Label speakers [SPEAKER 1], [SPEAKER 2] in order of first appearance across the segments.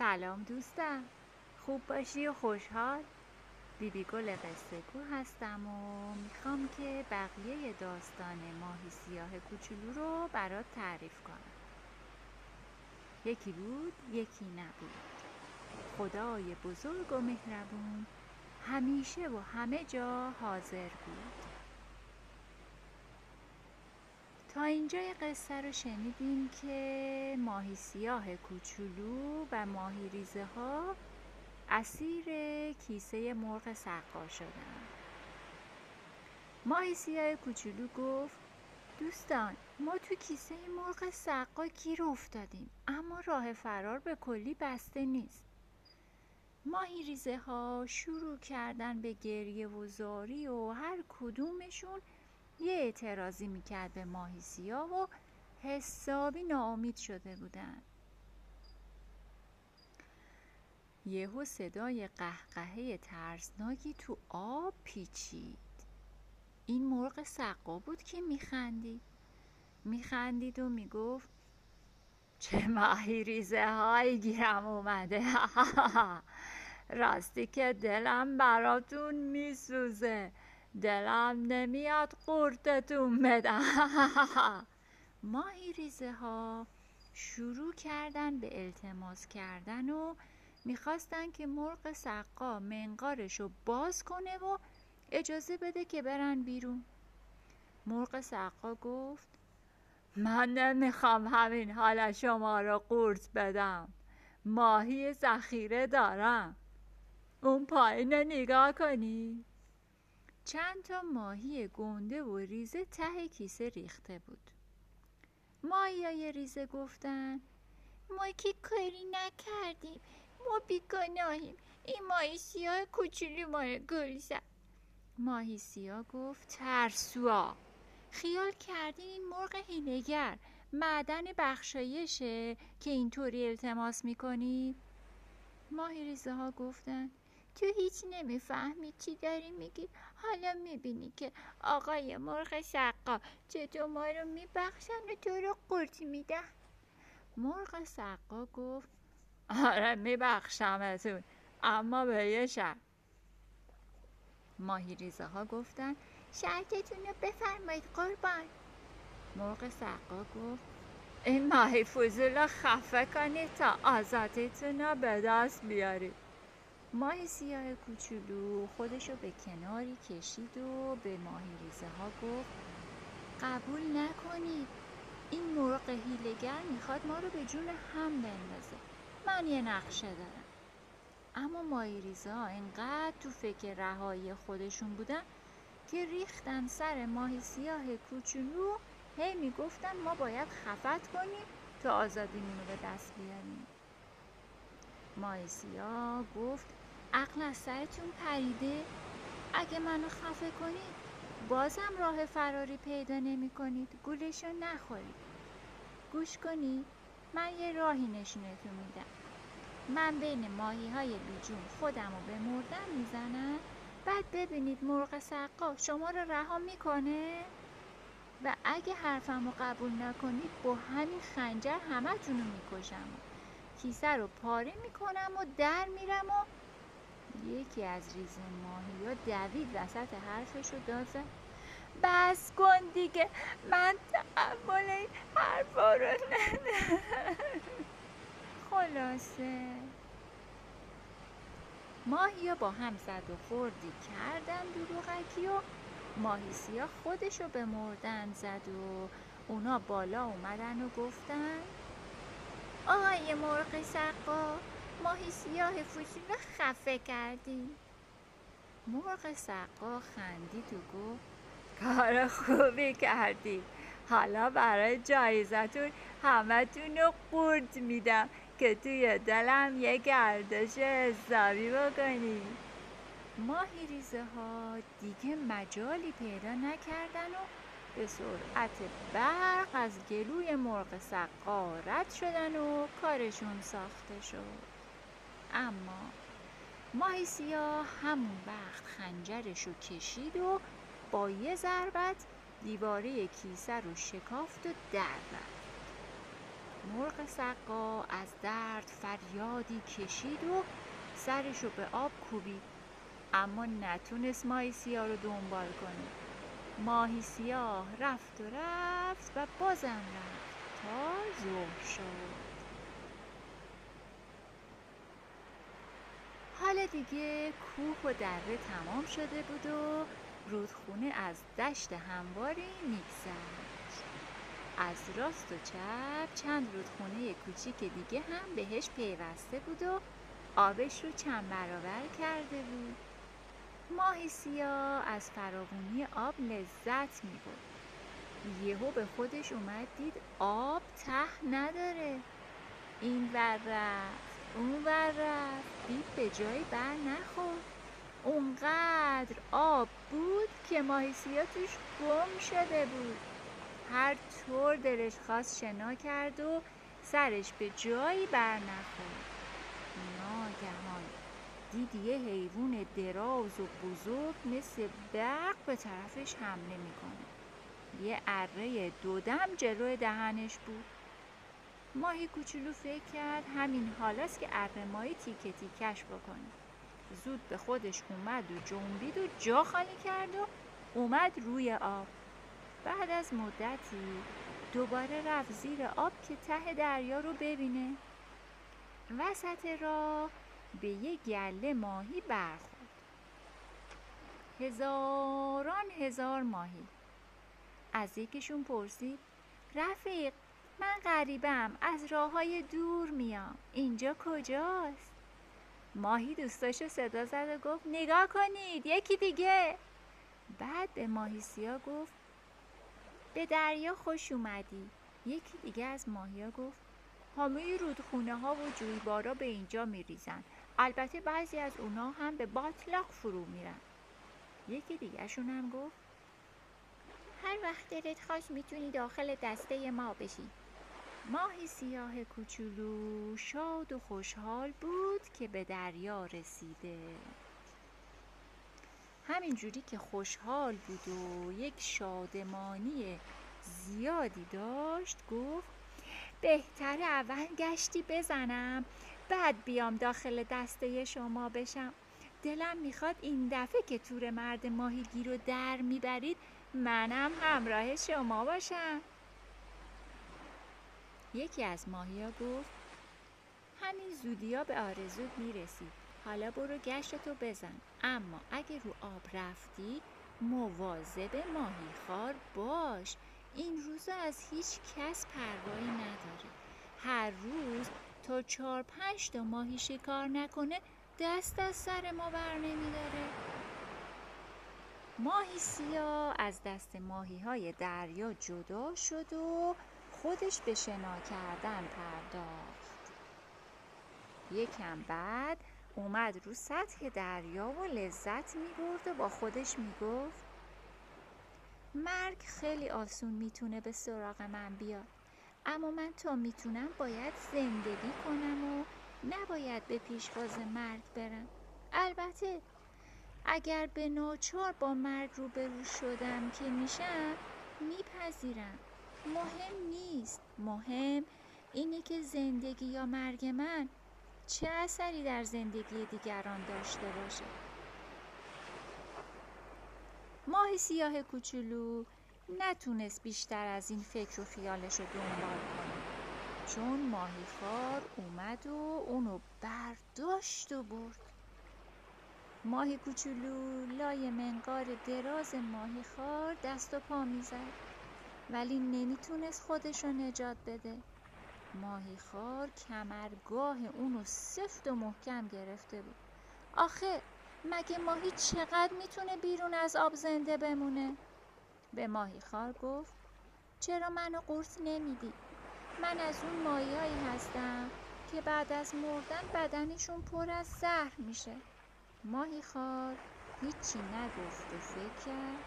[SPEAKER 1] سلام دوستم. خوب باشی و خوشحال. بیبی گل قصه گو هستم و می‌خوام که بقیه داستان ماهی سیاه کوچولو رو برات تعریف کنم. یکی بود یکی نبود. خدای بزرگ و مهربون همیشه و همه جا حاضر بود. تا اینجای قصه رو شنیدیم که ماهی سیاه کوچولو و ماهی ریزه ها اسیر کیسه مرغ سقا شدن. ماهی سیاه کوچولو گفت دوستان ما تو کیسه مرغ سقا گیر افتادیم؟ اما راه فرار به کلی بسته نیست. ماهی ریزه ها شروع کردن به گریه و زاری و هر کدومشون یه اعتراضی می‌کرد به ماهی سیاه و حسابی ناامید شده بودن. یهو صدای قهقهه ترسناکی تو آب پیچید. این مرغ سقا بود که میخندید. میخندید و می‌گفت چه ماهی ریزه های گیرم اومده. راستی که دلم براتون میسوزه. دلم نمیاد قورتتون بدم. ماهی ریزه ها شروع کردن به التماس کردن و می‌خواستن که مرغ سقا منقارش رو باز کنه و اجازه بده که برن بیرون. مرغ سقا گفت من نمی‌خوام همین حال شما رو قورت بدم. ماهی ذخیره دارم. اون پایین نگاه کنی. چند تا ماهی گنده و ریزه ته کیسه ریخته بود. ماهی های ریزه گفتن
[SPEAKER 2] ما که کاری نکردیم ما بیگناهیم این ماهی سیاه کوچولو ما رو
[SPEAKER 1] ماهی سیاه گفت ترسوا. خیال کردین این مرغ هینگر معدن بخشایشه که اینطوری التماس می‌کنید
[SPEAKER 2] ماهی ریزه ها گفتن تو هیچ نمی‌فهمی چی داری میگی. حالا می‌بینی که آقای مرغ سقا چطور ما رو میبخشن و تو رو قرط میدن.
[SPEAKER 1] مرغ سقا گفت آره میبخشمتون اما به یه شرط. ماهی ریزه ها گفتن
[SPEAKER 2] شرطتون رو بفرمایید قربان.
[SPEAKER 1] مرغ سقا گفت این ماهی فضول خفه کنید تا آزادیتون رو به دست بیارید. ماهی سیاه کوچولو خودشو به کناری کشید و به ماهی ریزه ها گفت قبول نکنید. این مرغ هیلگر می‌خواد ما رو به جون هم بندازه. من یه نقشه دارم. اما ماهی ریزه ها انقدر تو فکر رهایی خودشون بودن که ریختن سر ماهی سیاه کوچولو هی می‌گفتن ما باید خفت کنیم تا آزادیمون رو به دست بیاریم. ماهی سیاه گفت عقل از سرتون پریده؟ اگه منو خفه کنید بازم راه فراری پیدا نمی کنید گولشو نخورید. گوش کنید من یه راهی نشونتون میدم. من بین ماهی های بیجون خودم رو به مردن می‌زنم. بعد ببینید مرغ سقا شما رو رها می‌کنه؟ و اگه حرفم رو قبول نکنید با همین خنجر همه رو می‌کشم کیسه رو پاره می‌کنم و در میرم و یکی از ریز ماهی ها دوید وسط حرفش رو داد
[SPEAKER 2] بس کن دیگه من تحمل این حرفا رو
[SPEAKER 1] خلاصه. ماهی با هم زد و خوردی کردن دروغکی و ماهی سیاه خودشو به مردن زد و اونا بالا اومدن و گفتن
[SPEAKER 2] آقای مرغ سقا ماهی سیاه فوشی رو خفه کردیم.
[SPEAKER 1] مرغ سقا خندید و گفت کار خوبی کردی حالا برای جایزتون همتون رو قورت میدم که توی دلم یه گردش حسابی بکنی ماهی ریزه ها دیگه مجالی پیدا نکردن و به سرعت برق از گلوی مرغ سقا رد شدن و کارشون ساخته شد. اما ماهی سیاه همون وقت خنجرش رو کشید و با یه ضربت دیواره کیسه رو شکافت و در رفت. مرغ سقا از درد فریادی کشید و سرش رو به آب کوبید. اما نتونست ماهی سیاه رو دنبال کنه. ماهی سیاه رفت و رفت و بازم رفت تا ظهر شد. حالا دیگه کوه و دره تمام شده بود و رودخونه از دشت همواری میگذشت. از راست و چپ چند رودخونه کوچیک دیگه هم بهش پیوسته بود و آبش رو چند برابر کرده بود. ماهی سیاه از فراوونی آب لذت می بود یهو به خودش اومد دید آب ته نداره. این ور اون ور رفت. دید به جایی بر نخورد. اونقدر آب بود که ماهی سیاه توش گم شده بود. هر طور دلش خواست شنا کرد و سرش به جایی بر نخورد. دید یه حیوان دراز و بزرگ مثل برق به طرفش حمله می‌کنه. یه اره دودم جلو دهنش بود. ماهی کوچولو فکر کرد همین حالاست که اره ماهی تیکه تیکش بکنه. زود به خودش اومد و جنبید و جا خالی کرد و اومد روی آب. بعد از مدتی دوباره رفت زیر آب که ته دریا رو ببینه. وسط راه به یه گله ماهی برخورد. هزاران هزار ماهی. از یکیشون پرسید رفیق من غریبم از راه های دور میام. اینجا کجاست؟ ماهی دوستاشو صدا زد و گفت نگاه کنید یکی دیگه. بعد به ماهی سیا گفت به دریا خوش اومدی. یکی دیگه از ماهیا گفت همه رودخونه ها و جویبارا به اینجا میریزن. البته بعضی از اونا هم به باطلاق فرو میرن. یکی دیگه هم گفت
[SPEAKER 2] هر وقت دلت خواست می‌تونی داخل دسته ما بشی.
[SPEAKER 1] ماهی سیاه کوچولو شاد و خوشحال بود که به دریا رسیده. همینجوری که خوشحال بود و یک شادمانی زیادی داشت گفت بهتر اول گشتی بزنم. بعد بیام داخل دسته شما بشم. دلم می‌خواد این دفعه که تور مرد ماهیگیر رو در می‌برید منم همراه شما باشم. یکی از ماهیا گفت همین زودیا به آرزود می‌رسید. حالا برو گشتتو بزن. اما اگه رو آب رفتی مواظب ماهی خار باش. این روزا از هیچ کس پروایی نداره. هر روز تا چهار پنج تا ماهی شکار نکنه دست از سر ما بر نمیداره. ماهی سیاه از دست ماهی های دریا جدا شد و خودش به شنا کردن پرداخت. یکم بعد اومد رو سطح دریا و لذت می برد و با خودش می گفت مرگ خیلی آسون می‌تونه به سراغ من بیاد. اما من تا می‌تونم باید زندگی کنم و نباید به پیشواز مرگ برم. البته اگر به ناچار با مرگ روبرو شدم که میشم میپذیرم. مهم نیست. مهم اینه که زندگی یا مرگ من چه اثری در زندگی دیگران داشته باشه. ماه سیاه کوچولو نتونست بیشتر از این فکر و خیالش رو دنبال کنه. چون ماهی خار اومد و اونو برداشت و برد. ماهی کوچولو لای منقار دراز ماهی خار دست و پا می‌زد. ولی نمی‌تونست خودش رو نجات بده. ماهی خار کمرگاه اونو سفت و محکم گرفته بود. آخه مگه ماهی چقدر می‌تونه بیرون از آب زنده بمونه؟ به ماهی خار گفت چرا منو قرص نمیدی؟ من از اون ماهیایی هستم که بعد از مردن بدنشون پر از زهر میشه ماهی خار هیچی نگفت و فکر کرد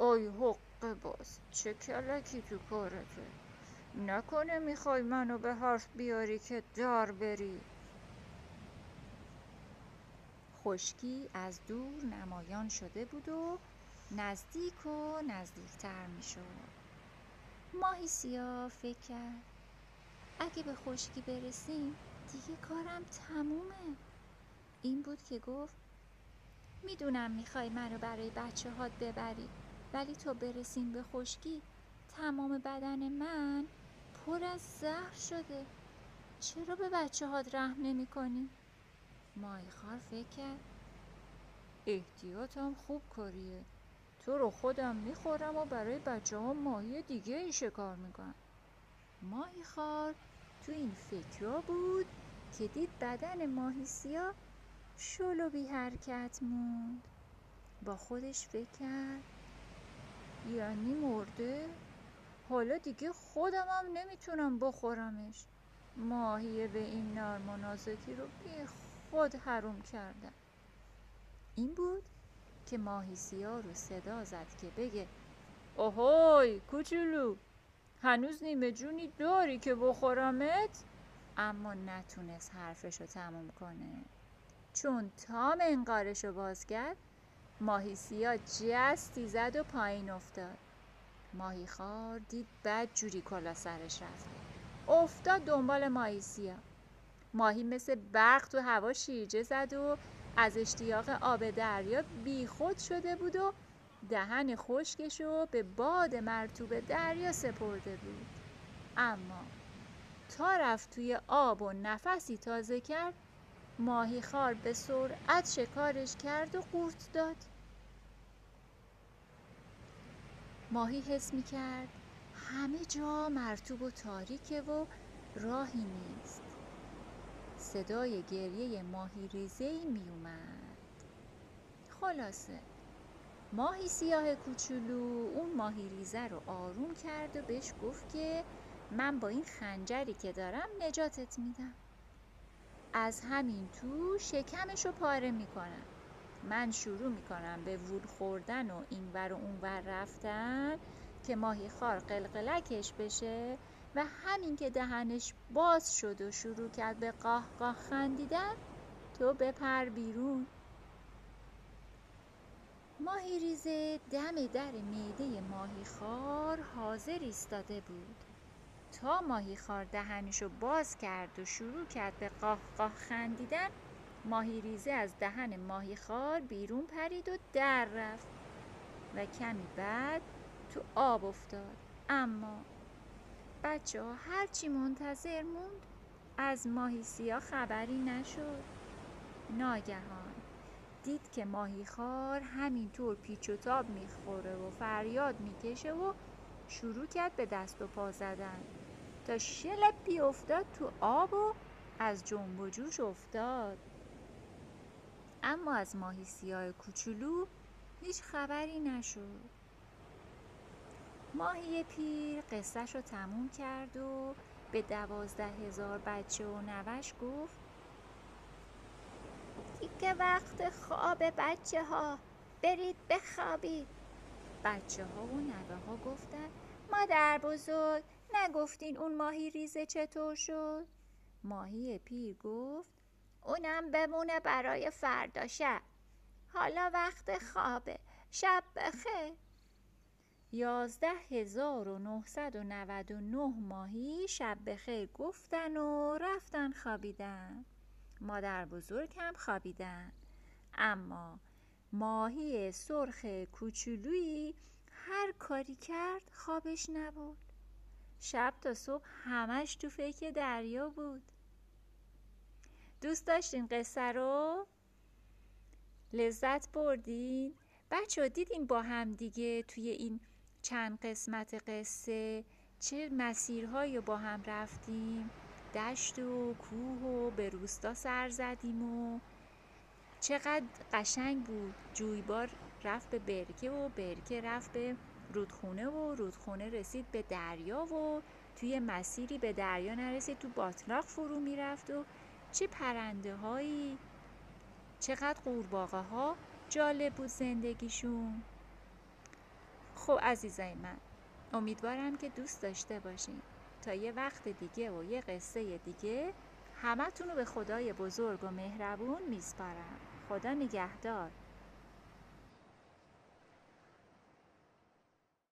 [SPEAKER 3] ای حق باز چه کلکی تو کارته نکنه می‌خوای منو به حرف بیاری که دار بری
[SPEAKER 1] خشکی از دور نمایان شده بود و نزدیک و نزدیکتر می شد.
[SPEAKER 2] ماهی سیاه فکر کرد. اگه به خشکی برسیم دیگه کارم تمومه. این بود که گفت می‌دونم می‌خوای منو برای بچه هات ببری ولی تا برسیم به خشکی تمام بدن من پر از زهر شده. چرا به بچه هات رحم نمی کنی؟
[SPEAKER 1] مایخار فکر کرد احتیاطم خوب کاریه تو رو خودم می‌خورم و برای بچه ها ماهی دیگه ای شکار می‌کنم.
[SPEAKER 2] ماهی خار تو این فکرها بود که دید بدن ماهی سیاه شل و بی حرکت موند. با خودش فکر کرد
[SPEAKER 1] یعنی مرده؟ حالا دیگه خودم هم نمی‌تونم بخورمش. ماهی به این نرم و رو بی خود حروم کردم.
[SPEAKER 2] این بود که ماهی سیاه رو صدا زد که بگه
[SPEAKER 1] اوهوی کوچولو هنوز نیمه جونی داری که بخورمت؟
[SPEAKER 2] اما نتونست حرفش رو تموم کنه. چون تا منقارش رو باز کرد ماهی سیاه جستی زد و پایین افتاد. ماهی خار دید بد جوری کلا سرش رفت. افتاد دنبال ماهی سیاه ماهی مثل برق تو هوا شیرجه زد و از اشتیاق آب دریا بیخود شده بود و دهن خشکش رو به باد مرتوب دریا سپرده بود. اما تا رفت توی آب و نفسی تازه کرد ماهی خار به سرعت شکارش کرد و قورت داد. ماهی حس می کرد همه جا مرتوب و تاریکه و راهی نیست. صدای گریه ماهی ریزه می اومد خلاصه ماهی سیاه کوچولو اون ماهی ریزه رو آروم کرد و بهش گفت که من با این خنجری که دارم نجاتت میدم. از همین تو شکمش رو پاره می‌کنم. من شروع می‌کنم به وول خوردن و اینور و اونور رفتن که ماهی خار قلقلکش بشه و همین که دهنش باز شد و شروع کرد به قاه قاه خندیدن تو بپر بیرون. ماهی ریزه دم در معده ماهی خار حاضر ایستاده بود. تا ماهی خار دهنشو باز کرد و شروع کرد به قاه قاه خندیدن ماهی ریزه از دهن ماهی خار بیرون پرید و در رفت. و کمی بعد تو آب افتاد. اما بچه ها هرچی منتظر موند از ماهی سیاه خبری نشد. ناگهان دید که ماهی خار همینطور پیچ و تاب می‌خوره و فریاد می‌کشه و شروع کرد به دست و پا زدن. تا شلپی افتاد تو آب و از جنب و جوش افتاد. اما از ماهی سیاه کوچولو هیچ خبری نشد. ماهی پیر قصهش رو تموم کرد و به دوازده هزار بچه و نوش گفت
[SPEAKER 3] دیگه وقت خواب بچه ها برید بخوابید.
[SPEAKER 2] بچه ها و نوه ها گفتن مادر بزرگ نگفتین اون ماهی ریزه چطور شد؟ ماهی پیر گفت
[SPEAKER 3] اونم بمونه برای فردا شب. حالا وقت خوابه. شب بخیر.
[SPEAKER 2] یازده هزار و نهصد و نود و نه ماهی شب بخیر گفتن و رفتن خوابیدن مادر بزرگ هم خوابیدن اما ماهی سرخ کوچولویی هر کاری کرد خوابش نبود شب تا صبح همش تو فکر دریا بود دوست داشتین قصه رو؟ لذت بردین؟ بچه دیدین با هم دیگه توی این چند قسمت قصه چه مسیرهایی رو با هم رفتیم دشت و کوه و به روستا سر زدیم و چقدر قشنگ بود. جویبار رفت به برکه و برکه رفت به رودخونه و رودخونه رسید به دریا و توی مسیری به دریا نرسید تو باطلاق فرو می‌رفت و چه پرنده هایی چقدر قورباغه ها جالب بود زندگیشون. خب عزیزای من امیدوارم که دوست داشته باشین. تا یه وقت دیگه و یه قصه دیگه همتون رو به خدای بزرگ و مهربون میسپارم. خدا نگهدار.